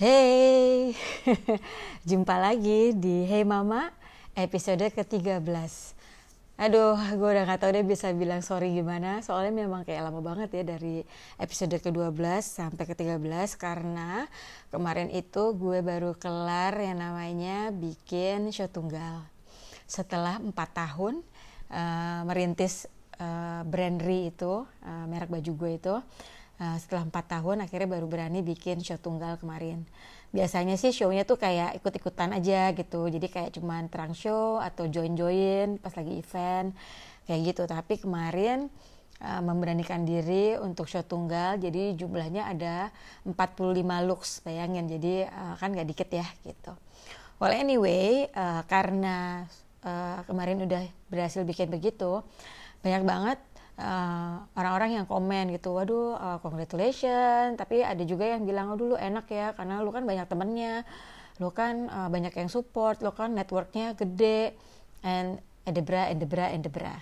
Hey, jumpa lagi di Hey Mama episode ke-13 Aduh, gue udah gak tau deh bisa bilang sorry gimana. Soalnya memang kayak lama banget ya dari episode ke-12 sampai ke-13 Karena kemarin itu gue baru kelar yang namanya bikin show tunggal. Setelah 4 tahun uh, merintis uh, Brandry itu, uh, merek baju gue itu Uh, setelah empat tahun akhirnya baru berani bikin show tunggal kemarin. Biasanya sih shownya tuh kayak ikut-ikutan aja gitu. Jadi kayak cuman terang show atau join-join pas lagi event kayak gitu. Tapi kemarin uh, memberanikan diri untuk show tunggal. Jadi jumlahnya ada 45 looks bayangin. Jadi uh, kan gak dikit ya gitu. Well anyway uh, karena uh, kemarin udah berhasil bikin begitu banyak banget Eh, orang-orang uh, yang komen gitu, waduh uh, congratulations, tapi ada juga yang bilang, oh dulu enak ya, karena lu kan banyak temennya, lu kan uh, banyak yang support, lu kan networknya gede, and edebra, edebra, edebra.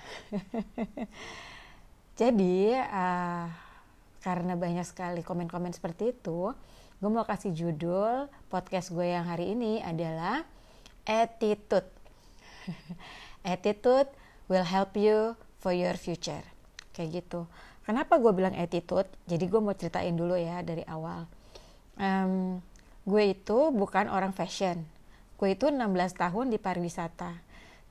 Jadi uh, karena banyak sekali komen-komen seperti itu, gue mau kasih judul podcast gue yang hari ini adalah attitude. attitude will help you for your future kayak gitu. Kenapa gue bilang attitude? Jadi gue mau ceritain dulu ya dari awal. Um, gue itu bukan orang fashion. Gue itu 16 tahun di pariwisata.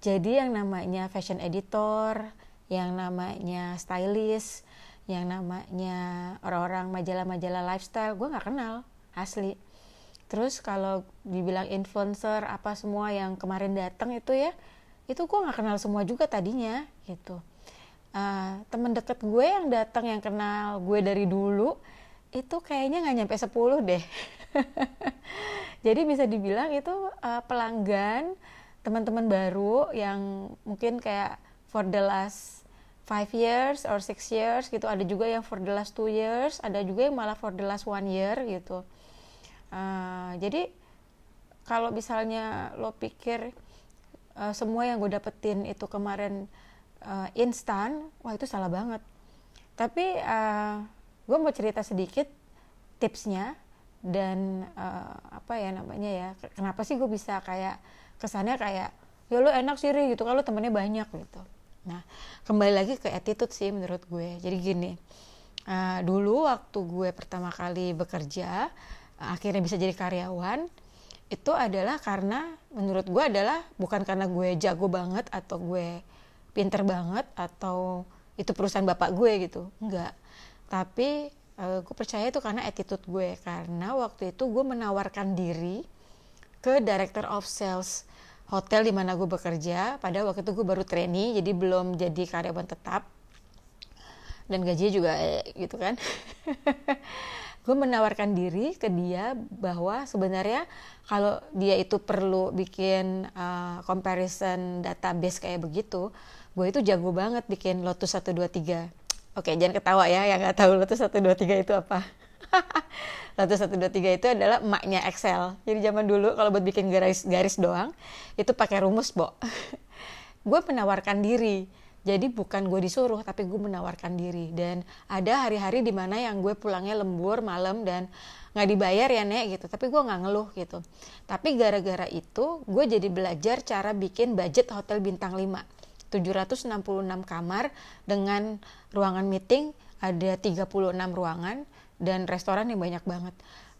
Jadi yang namanya fashion editor yang namanya stylist yang namanya orang-orang majalah-majalah lifestyle gue nggak kenal asli. Terus kalau dibilang influencer apa semua yang kemarin datang itu ya itu gue nggak kenal semua juga tadinya gitu uh, temen deket gue yang datang yang kenal gue dari dulu itu kayaknya nggak nyampe 10 deh. Jadi bisa dibilang itu uh, pelanggan teman-teman baru yang mungkin kayak for the last five years or six years gitu ada juga yang for the last two years ada juga yang malah for the last one year gitu. Uh, jadi kalau misalnya lo pikir uh, semua yang gue dapetin itu kemarin uh, instan wah itu salah banget. Tapi uh, gue mau cerita sedikit tipsnya dan uh, apa ya namanya ya kenapa sih gue bisa kayak kesannya kayak ya lu enak sih gitu kalau temennya banyak gitu. Nah kembali lagi ke attitude sih menurut gue. Jadi gini uh, dulu waktu gue pertama kali bekerja uh, akhirnya bisa jadi karyawan itu adalah karena menurut gue adalah bukan karena gue jago banget atau gue pinter banget atau itu perusahaan bapak gue gitu? Enggak. Tapi uh, gue percaya itu karena attitude gue. Karena waktu itu gue menawarkan diri ke director of sales hotel di mana gue bekerja. Pada waktu itu gue baru trainee jadi belum jadi karyawan tetap. Dan gajinya juga eh, gitu kan. Gue menawarkan diri ke dia bahwa sebenarnya kalau dia itu perlu bikin uh, comparison database kayak begitu gue itu jago banget bikin Lotus 123 oke jangan ketawa ya yang nggak tahu Lotus 123 itu apa. Lotus 123 itu adalah emaknya Excel. Jadi zaman dulu kalau buat bikin garis garis doang itu pakai rumus bo. Gue menawarkan diri. Jadi bukan gue disuruh tapi gue menawarkan diri. Dan ada hari-hari di mana yang gue pulangnya lembur malam dan nggak dibayar ya nek gitu. Tapi gue nggak ngeluh gitu. Tapi gara-gara itu gue jadi belajar cara bikin budget hotel bintang 5 766 kamar dengan ruangan meeting ada 36 ruangan dan restoran yang banyak banget.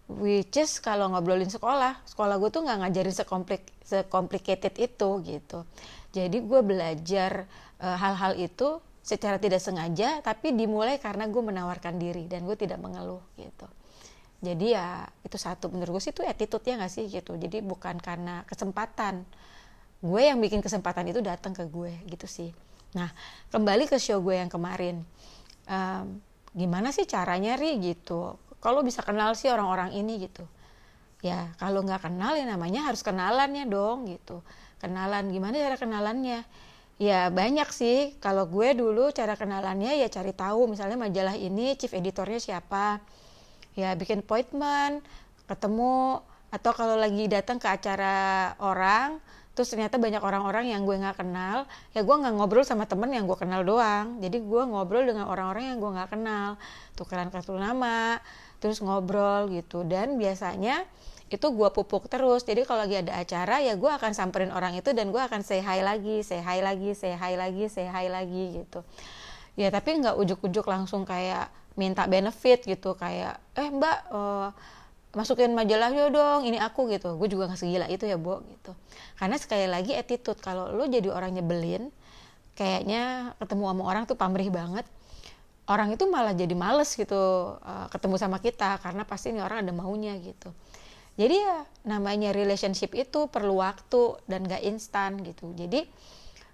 Which is kalau ngobrolin sekolah sekolah gue tuh nggak ngajarin sekomplik sekomplikated itu gitu. Jadi gue belajar uh, hal-hal itu secara tidak sengaja tapi dimulai karena gue menawarkan diri dan gue tidak mengeluh gitu. Jadi ya itu satu. Menurut gue sih itu attitude ya nggak sih gitu. Jadi bukan karena kesempatan gue yang bikin kesempatan itu datang ke gue gitu sih. Nah kembali ke show gue yang kemarin. Um, gimana sih caranya ri gitu? Kalau bisa kenal sih orang-orang ini gitu. Ya kalau nggak kenal ya namanya harus kenalannya dong gitu. Kenalan gimana cara kenalannya? Ya banyak sih. Kalau gue dulu cara kenalannya ya cari tahu. Misalnya majalah ini chief editornya siapa? Ya bikin appointment ketemu. Atau kalau lagi datang ke acara orang terus ternyata banyak orang-orang yang gue nggak kenal ya gue nggak ngobrol sama temen yang gue kenal doang. Jadi gue ngobrol dengan orang-orang yang gue nggak kenal. Tukeran kartu nama terus ngobrol gitu. Dan biasanya itu gue pupuk terus. Jadi kalau lagi ada acara ya gue akan samperin orang itu dan gue akan say hi lagi say hi lagi say hi lagi say hi lagi gitu. Ya tapi nggak ujuk-ujuk langsung kayak minta benefit gitu. Kayak eh mbak uh, masukin majalah yo dong ini aku gitu. Gue juga nggak segila itu ya bo gitu. Karena sekali lagi attitude kalau lo jadi orang nyebelin kayaknya ketemu sama orang tuh pamrih banget orang itu malah jadi males gitu uh, ketemu sama kita karena pasti ini orang ada maunya gitu. Jadi ya namanya relationship itu perlu waktu dan gak instan gitu. Jadi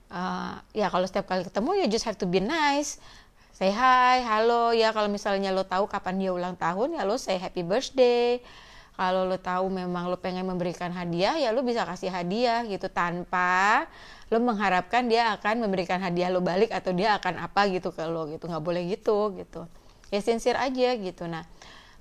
uh, ya kalau setiap kali ketemu ya just have to be nice say hi, halo. Ya kalau misalnya lo tahu kapan dia ulang tahun ya lo say happy birthday. Kalau lo tahu memang lo pengen memberikan hadiah ya lo bisa kasih hadiah gitu tanpa lo mengharapkan dia akan memberikan hadiah lo balik atau dia akan apa gitu ke lo gitu. Nggak boleh gitu gitu. Ya sincere aja gitu. Nah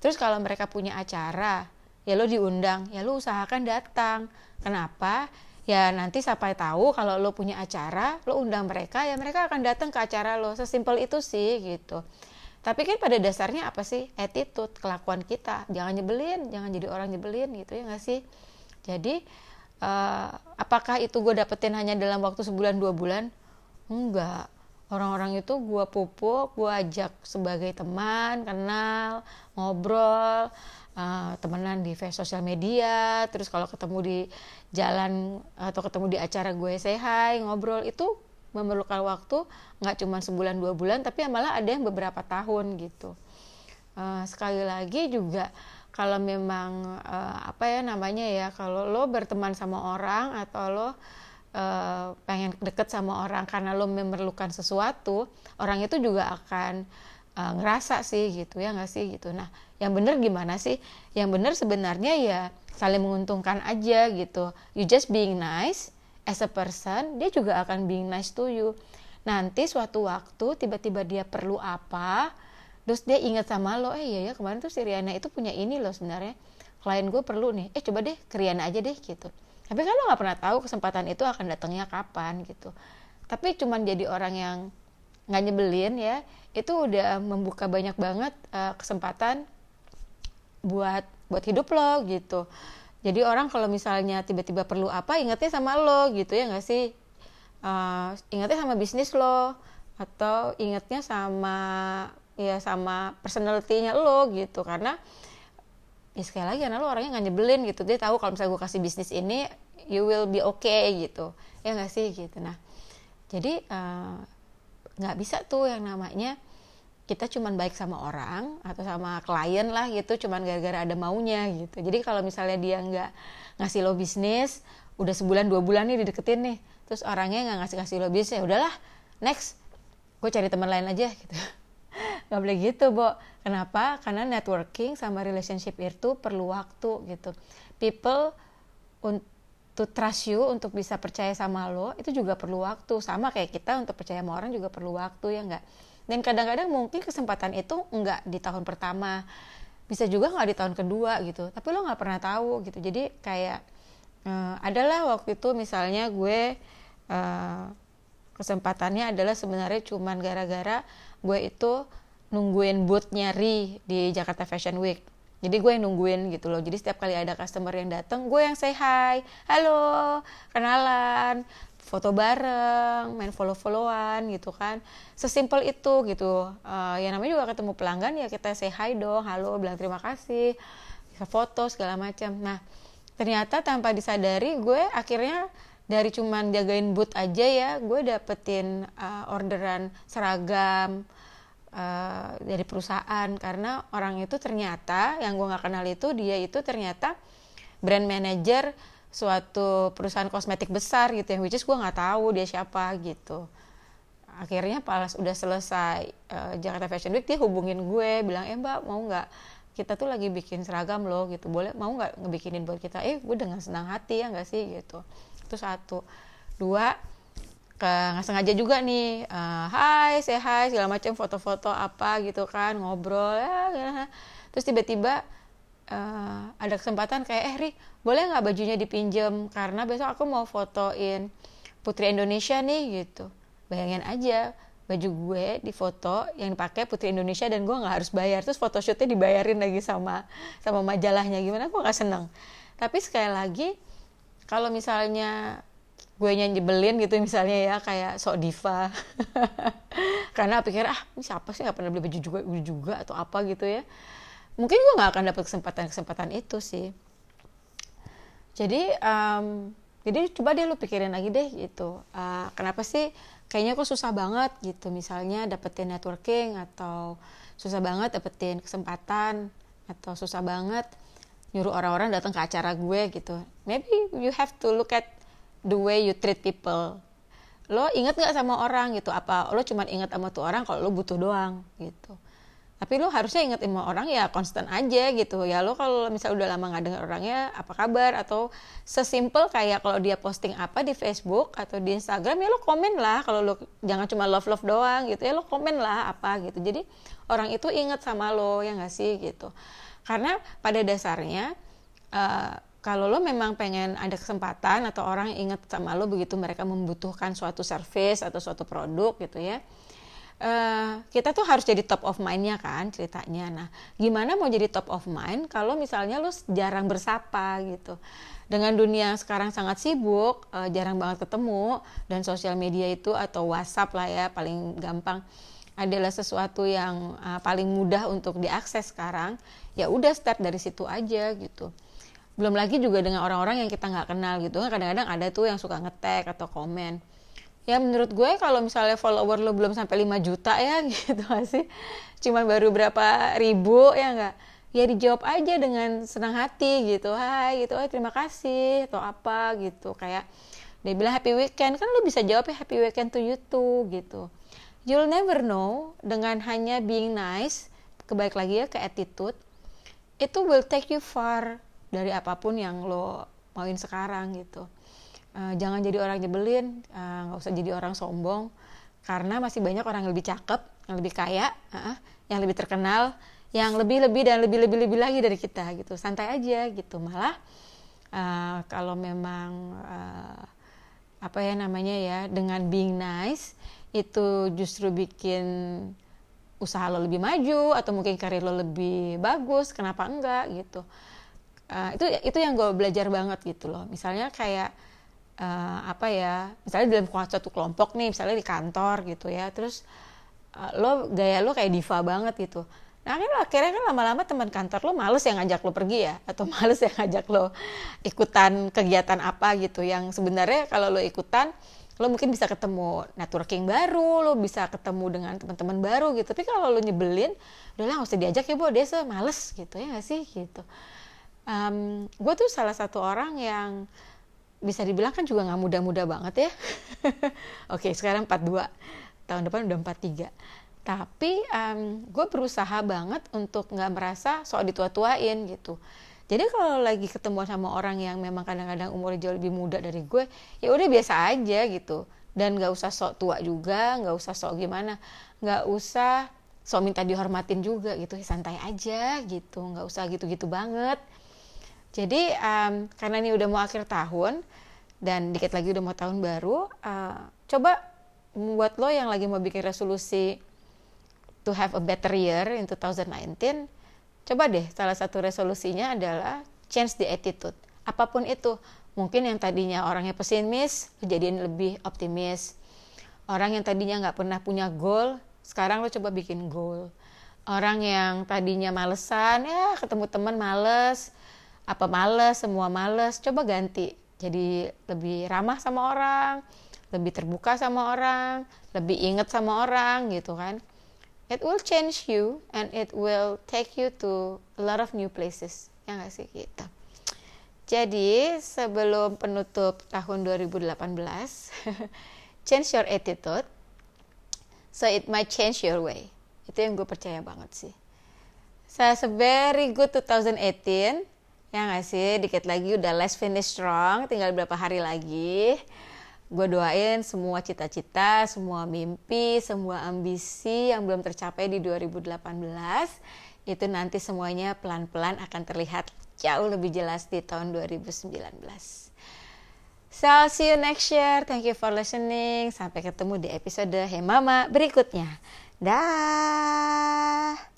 terus kalau mereka punya acara ya lo diundang ya lo usahakan datang. Kenapa ya nanti sampai tahu kalau lo punya acara lo undang mereka ya mereka akan datang ke acara lo. Sesimpel itu sih gitu. Tapi kan pada dasarnya apa sih? Attitude kelakuan kita. Jangan nyebelin jangan jadi orang nyebelin gitu ya nggak sih? Jadi uh, apakah itu gue dapetin hanya dalam waktu sebulan dua bulan? Enggak. Orang-orang itu gue pupuk gue ajak sebagai teman kenal ngobrol uh, temenan di sosial media terus kalau ketemu di jalan atau ketemu di acara gue hi ngobrol itu memerlukan waktu nggak cuma sebulan dua bulan tapi malah ada yang beberapa tahun gitu. Uh, sekali lagi juga kalau memang uh, apa ya namanya ya kalau lo berteman sama orang atau lo uh, pengen deket sama orang karena lo memerlukan sesuatu orang itu juga akan uh, ngerasa sih gitu ya nggak sih gitu. Nah yang benar gimana sih? Yang benar sebenarnya ya saling menguntungkan aja gitu. You just being nice as a person dia juga akan being nice to you. Nanti suatu waktu tiba-tiba dia perlu apa terus dia ingat sama lo eh iya ya kemarin tuh si Riana itu punya ini loh sebenarnya. Klien gue perlu nih. Eh coba deh ke Riana aja deh gitu. Tapi kan lo nggak pernah tahu kesempatan itu akan datangnya kapan gitu. Tapi cuman jadi orang yang nggak nyebelin ya itu udah membuka banyak banget uh, kesempatan buat buat hidup lo gitu. Jadi orang kalau misalnya tiba-tiba perlu apa ingatnya sama lo gitu ya nggak sih? Uh, ingatnya sama bisnis lo atau ingatnya sama ya sama personalitinya lo gitu. Karena ya sekali lagi karena lo orangnya nggak nyebelin gitu. Dia tahu kalau misalnya gue kasih bisnis ini you will be okay gitu. Ya nggak sih gitu. Nah jadi uh, nggak bisa tuh yang namanya kita cuman baik sama orang atau sama klien lah gitu cuman gara-gara ada maunya gitu. Jadi kalau misalnya dia nggak ngasih lo bisnis udah sebulan dua bulan nih dideketin nih terus orangnya nggak ngasih kasih lo bisnis ya udahlah next gue cari teman lain aja gitu. Nggak boleh gitu bo. Kenapa? Karena networking sama relationship itu perlu waktu gitu. People to trust you untuk bisa percaya sama lo itu juga perlu waktu. Sama kayak kita untuk percaya sama orang juga perlu waktu ya enggak dan kadang-kadang mungkin kesempatan itu enggak di tahun pertama bisa juga nggak di tahun kedua gitu. Tapi lo nggak pernah tahu gitu. Jadi kayak uh, adalah waktu itu misalnya gue uh, kesempatannya adalah sebenarnya cuman gara-gara gue itu nungguin booth nyari di Jakarta Fashion Week jadi gue yang nungguin gitu loh. Jadi setiap kali ada customer yang datang gue yang say hi. Halo kenalan foto bareng main follow followan gitu kan. Sesimpel itu gitu. Uh, ya namanya juga ketemu pelanggan ya kita say hi dong halo bilang terima kasih bisa foto segala macam. Nah ternyata tanpa disadari gue akhirnya dari cuman jagain booth aja ya gue dapetin uh, orderan seragam uh, dari perusahaan. Karena orang itu ternyata yang gue nggak kenal itu dia itu ternyata brand manager suatu perusahaan kosmetik besar gitu yang which is gue nggak tahu dia siapa gitu. Akhirnya pas udah selesai uh, Jakarta Fashion Week dia hubungin gue bilang eh mbak mau nggak kita tuh lagi bikin seragam loh gitu. Boleh mau nggak ngebikinin buat kita? Eh gue dengan senang hati ya nggak sih? Gitu. Itu satu. Dua nggak sengaja juga nih uh, hai saya hai segala macam foto-foto apa gitu kan ngobrol ya, ya. terus tiba-tiba uh, ada kesempatan kayak eh Ri boleh nggak bajunya dipinjem karena besok aku mau fotoin Putri Indonesia nih gitu. Bayangin aja baju gue di foto yang dipakai Putri Indonesia dan gue nggak harus bayar. Terus photoshootnya dibayarin lagi sama sama majalahnya. Gimana? Gue nggak seneng. Tapi sekali lagi kalau misalnya gue nyebelin gitu misalnya ya kayak sok diva. Karena pikir ah ini siapa sih? Nggak pernah beli baju juga juga atau apa gitu ya. Mungkin gue nggak akan dapat kesempatan kesempatan itu sih. Jadi um, jadi coba deh lu pikirin lagi deh gitu. Uh, kenapa sih? Kayaknya kok susah banget gitu misalnya dapetin networking atau susah banget dapetin kesempatan atau susah banget nyuruh orang-orang datang ke acara gue gitu. Maybe you have to look at the way you treat people. Lo inget nggak sama orang gitu? Apa lo cuma inget sama tuh orang kalau lo butuh doang gitu? Tapi lo harusnya inget sama orang ya konstan aja gitu. Ya lo kalau misalnya udah lama nggak dengar orangnya apa kabar? Atau sesimpel kayak kalau dia posting apa di Facebook atau di Instagram ya lo komen lah. Kalau lo jangan cuma love love doang gitu ya lo komen lah apa gitu. Jadi orang itu inget sama lo ya nggak sih gitu? Karena pada dasarnya uh, kalau lo memang pengen ada kesempatan atau orang inget sama lo begitu mereka membutuhkan suatu service atau suatu produk gitu ya uh, kita tuh harus jadi top of mindnya kan ceritanya. Nah, gimana mau jadi top of mind kalau misalnya lu jarang bersapa gitu. Dengan dunia yang sekarang sangat sibuk, uh, jarang banget ketemu dan sosial media itu atau WhatsApp lah ya paling gampang adalah sesuatu yang uh, paling mudah untuk diakses sekarang. Ya udah start dari situ aja gitu. Belum lagi juga dengan orang-orang yang kita nggak kenal gitu. Kadang-kadang ada tuh yang suka ngetek atau komen. Ya menurut gue kalau misalnya follower lo belum sampai 5 juta ya gitu sih? Cuman baru berapa ribu ya enggak ya dijawab aja dengan senang hati gitu. Hai gitu. Oh terima kasih atau apa gitu. Kayak dia bilang happy weekend. Kan lo bisa jawab ya happy weekend to you too gitu. You'll never know dengan hanya being nice kebaik lagi ya ke attitude itu will take you far dari apa pun yang lo mauin sekarang gitu. Uh, jangan jadi orang nyebelin eh, nggak uh, usah jadi orang sombong karena masih banyak orang yang lebih cakep yang lebih kaya uh, yang lebih terkenal yang lebih lebih dan lebih lebih lebih lagi dari kita gitu. Santai aja gitu. Malah uh, kalau memang uh, apa ya namanya ya dengan being nice itu justru bikin usaha lo lebih maju atau mungkin karir lo lebih bagus kenapa enggak gitu uh, itu itu yang gue belajar banget gitu loh. Misalnya kayak uh, apa ya misalnya dalam satu kelompok nih misalnya di kantor gitu ya terus uh, lo gaya lo kayak diva banget gitu. Nah kan akhirnya kan lama-lama teman kantor lo males yang ngajak lo pergi ya atau males yang ngajak lo ikutan kegiatan apa gitu. Yang sebenarnya kalau lo ikutan lo mungkin bisa ketemu networking baru lo bisa ketemu dengan teman-teman baru gitu. Tapi kalau lo nyebelin udahlah nggak usah diajak ya bu. Desa males gitu ya gak sih? Gitu um, gue tuh salah satu orang yang bisa dibilang kan juga nggak muda-muda banget ya. Oke, sekarang 42. Tahun depan udah 43. Tapi um, gue berusaha banget untuk nggak merasa sok ditua-tuain gitu. Jadi kalau lagi ketemu sama orang yang memang kadang-kadang umurnya jauh lebih muda dari gue, ya udah biasa aja gitu. Dan nggak usah sok tua juga, nggak usah sok gimana, nggak usah sok minta dihormatin juga gitu, santai aja gitu, nggak usah gitu-gitu banget jadi um, karena ini udah mau akhir tahun dan dikit lagi udah mau tahun baru, uh, coba buat lo yang lagi mau bikin resolusi to have a better year in 2019, coba deh salah satu resolusinya adalah change the attitude. Apa pun itu, mungkin yang tadinya orangnya pesimis, kejadian lebih optimis. Orang yang tadinya nggak pernah punya goal, sekarang lo coba bikin goal. Orang yang tadinya malesan, ya ketemu teman males, apa males semua males coba ganti. Jadi lebih ramah sama orang lebih terbuka sama orang lebih inget sama orang gitu kan. It will change you and it will take you to a lot of new places. Ya gak sih? Gitu. Jadi sebelum penutup tahun 2018 change your attitude so it might change your way. Itu yang gue percaya banget sih. So it's a very good 2018 Ya nggak sih, dikit lagi udah last finish strong, tinggal beberapa hari lagi. Gue doain semua cita-cita, semua mimpi, semua ambisi yang belum tercapai di 2018 itu nanti semuanya pelan-pelan akan terlihat jauh lebih jelas di tahun 2019. So, I'll see you next year. Thank you for listening. Sampai ketemu di episode Hey Mama berikutnya. Dah.